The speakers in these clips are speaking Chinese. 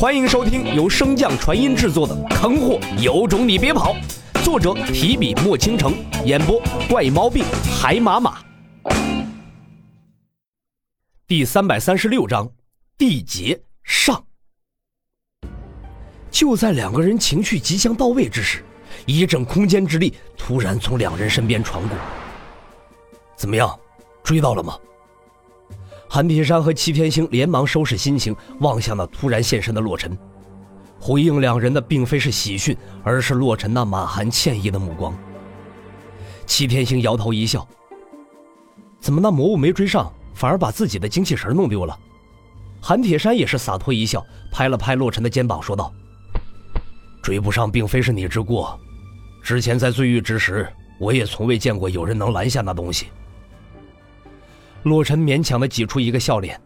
欢迎收听由升降传音制作的《坑货有种你别跑》，作者提笔墨倾城，演播怪猫病海马马。第三百三十六章，缔结上。就在两个人情绪即将到位之时，一阵空间之力突然从两人身边传过。怎么样，追到了吗？韩铁山和齐天星连忙收拾心情，望向那突然现身的洛尘。回应两人的并非是喜讯，而是洛尘那满含歉意的目光。齐天星摇头一笑：“怎么那魔物没追上，反而把自己的精气神弄丢了？”韩铁山也是洒脱一笑，拍了拍洛尘的肩膀，说道：“追不上，并非是你之过。之前在罪狱之时，我也从未见过有人能拦下那东西。”洛尘勉强的挤出一个笑脸：“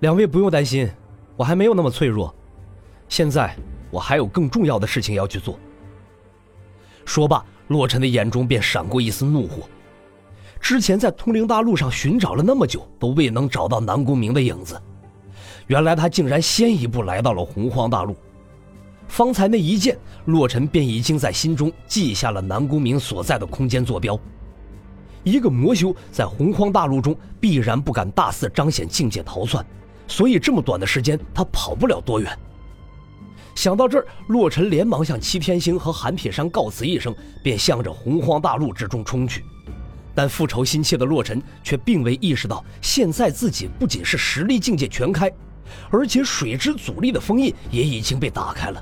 两位不用担心，我还没有那么脆弱。现在我还有更重要的事情要去做。”说罢，洛尘的眼中便闪过一丝怒火。之前在通灵大陆上寻找了那么久，都未能找到南宫明的影子，原来他竟然先一步来到了洪荒大陆。方才那一剑，洛尘便已经在心中记下了南宫明所在的空间坐标。一个魔修在洪荒大陆中必然不敢大肆彰显境界逃窜，所以这么短的时间他跑不了多远。想到这儿，洛尘连忙向齐天星和韩铁山告辞一声，便向着洪荒大陆之中冲去。但复仇心切的洛尘却并未意识到，现在自己不仅是实力境界全开，而且水之阻力的封印也已经被打开了。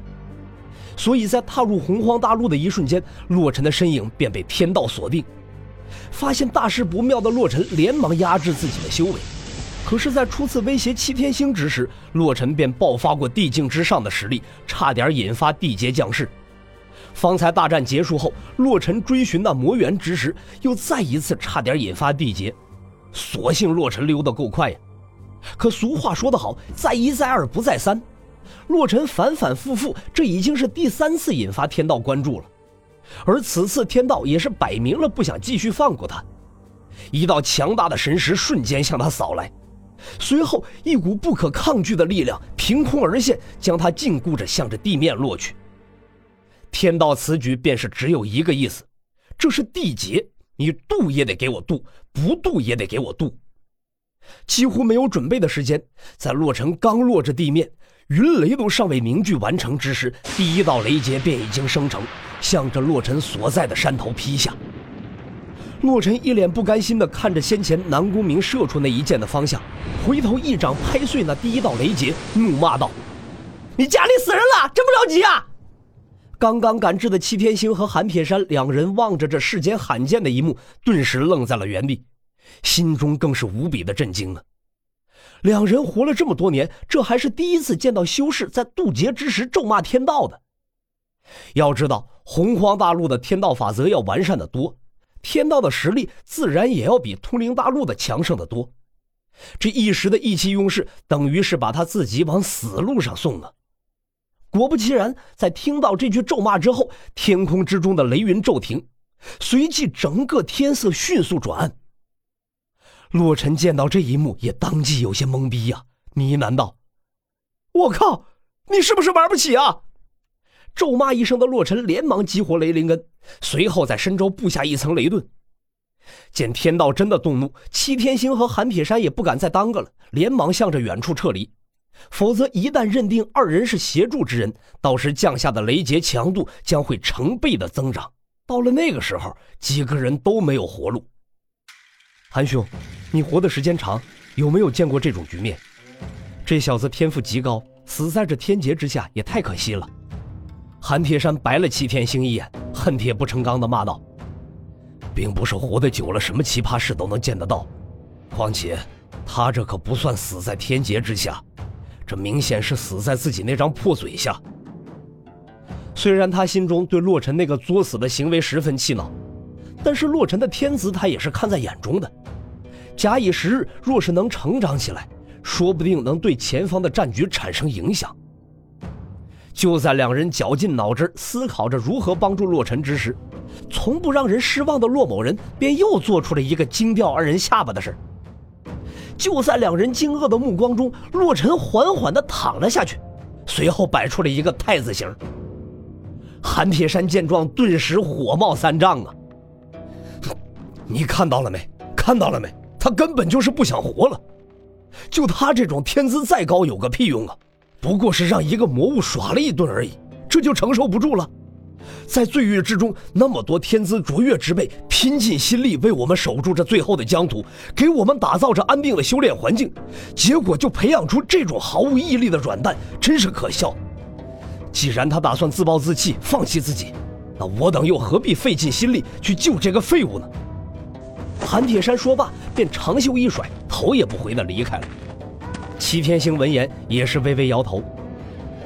所以在踏入洪荒大陆的一瞬间，洛尘的身影便被天道锁定。发现大事不妙的洛尘连忙压制自己的修为，可是，在初次威胁七天星之时，洛尘便爆发过地境之上的实力，差点引发地劫降世。方才大战结束后，洛尘追寻那魔猿之时，又再一次差点引发地劫，所幸洛尘溜得够快呀。可俗话说得好，再一再二不再三，洛尘反反复复，这已经是第三次引发天道关注了。而此次天道也是摆明了不想继续放过他，一道强大的神识瞬间向他扫来，随后一股不可抗拒的力量凭空而现，将他禁锢着向着地面落去。天道此举便是只有一个意思，这是地劫，你渡也得给我渡，不渡也得给我渡。几乎没有准备的时间，在洛尘刚落着地面。云雷都尚未凝聚完成之时，第一道雷劫便已经生成，向着洛尘所在的山头劈下。洛尘一脸不甘心地看着先前南宫明射出那一箭的方向，回头一掌拍碎那第一道雷劫，怒骂道：“你家里死人了，这么着急啊！”刚刚赶至的齐天星和韩铁山两人望着这世间罕见的一幕，顿时愣在了原地，心中更是无比的震惊了。两人活了这么多年，这还是第一次见到修士在渡劫之时咒骂天道的。要知道，洪荒大陆的天道法则要完善的多，天道的实力自然也要比通灵大陆的强盛的多。这一时的意气用事，等于是把他自己往死路上送了。果不其然，在听到这句咒骂之后，天空之中的雷云骤停，随即整个天色迅速转暗。洛尘见到这一幕，也当即有些懵逼呀，呢喃道：“我靠，你是不是玩不起啊？”咒骂一声的洛尘连忙激活雷灵根，随后在身周布下一层雷盾。见天道真的动怒，七天星和韩铁山也不敢再耽搁了，连忙向着远处撤离。否则，一旦认定二人是协助之人，到时降下的雷劫强度将会成倍的增长。到了那个时候，几个人都没有活路。韩兄。你活的时间长，有没有见过这种局面？这小子天赋极高，死在这天劫之下也太可惜了。韩铁山白了齐天星一眼，恨铁不成钢的骂道：“并不是活得久了，什么奇葩事都能见得到。况且，他这可不算死在天劫之下，这明显是死在自己那张破嘴下。”虽然他心中对洛尘那个作死的行为十分气恼，但是洛尘的天资他也是看在眼中的。假以时日，若是能成长起来，说不定能对前方的战局产生影响。就在两人绞尽脑汁思考着如何帮助洛尘之时，从不让人失望的洛某人便又做出了一个惊掉二人下巴的事就在两人惊愕的目光中，洛尘缓缓地躺了下去，随后摆出了一个太字形。韩铁山见状，顿时火冒三丈啊！你看到了没？看到了没？他根本就是不想活了。就他这种天资再高，有个屁用啊！不过是让一个魔物耍了一顿而已，这就承受不住了。在罪狱之中，那么多天资卓越之辈拼尽心力为我们守住这最后的疆土，给我们打造着安定的修炼环境，结果就培养出这种毫无毅力的软蛋，真是可笑。既然他打算自暴自弃，放弃自己，那我等又何必费尽心力去救这个废物呢？韩铁山说罢，便长袖一甩，头也不回地离开了。齐天星闻言也是微微摇头，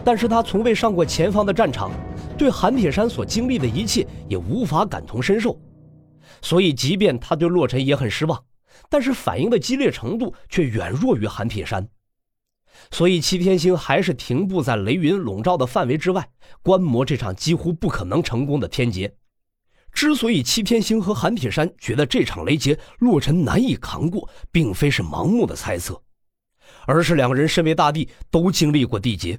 但是他从未上过前方的战场。对韩铁山所经历的一切也无法感同身受，所以即便他对洛尘也很失望，但是反应的激烈程度却远弱于韩铁山。所以齐天星还是停步在雷云笼罩的范围之外，观摩这场几乎不可能成功的天劫。之所以七天星和韩铁山觉得这场雷劫洛尘难以扛过，并非是盲目的猜测，而是两人身为大帝，都经历过地劫。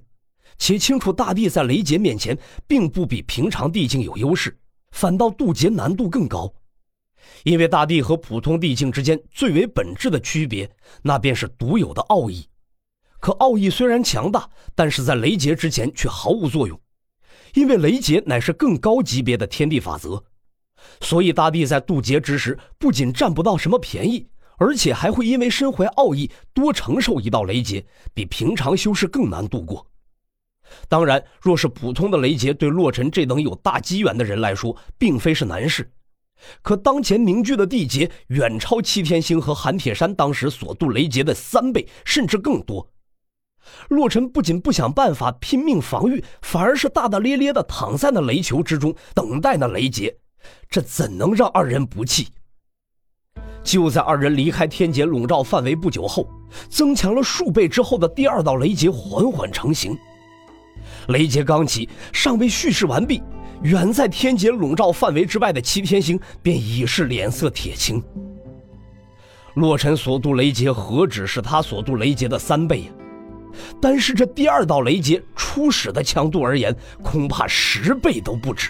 且清楚，大帝在雷劫面前并不比平常地境有优势，反倒渡劫难度更高。因为大地和普通地境之间最为本质的区别，那便是独有的奥义。可奥义虽然强大，但是在雷劫之前却毫无作用，因为雷劫乃是更高级别的天地法则。所以大帝在渡劫之时，不仅占不到什么便宜，而且还会因为身怀奥义，多承受一道雷劫，比平常修士更难度过。当然，若是普通的雷劫，对洛尘这等有大机缘的人来说，并非是难事。可当前凝聚的地劫，远超七天星和韩铁山当时所渡雷劫的三倍，甚至更多。洛尘不仅不想办法拼命防御，反而是大大咧咧地躺在那雷球之中，等待那雷劫。这怎能让二人不气？就在二人离开天劫笼罩范围不久后，增强了数倍之后的第二道雷劫缓缓成型。雷劫刚起，尚未蓄势完毕，远在天劫笼罩范围之外的齐天星便已是脸色铁青。洛尘所渡雷劫何止是他所渡雷劫的三倍呀？单是这第二道雷劫初始的强度而言，恐怕十倍都不止。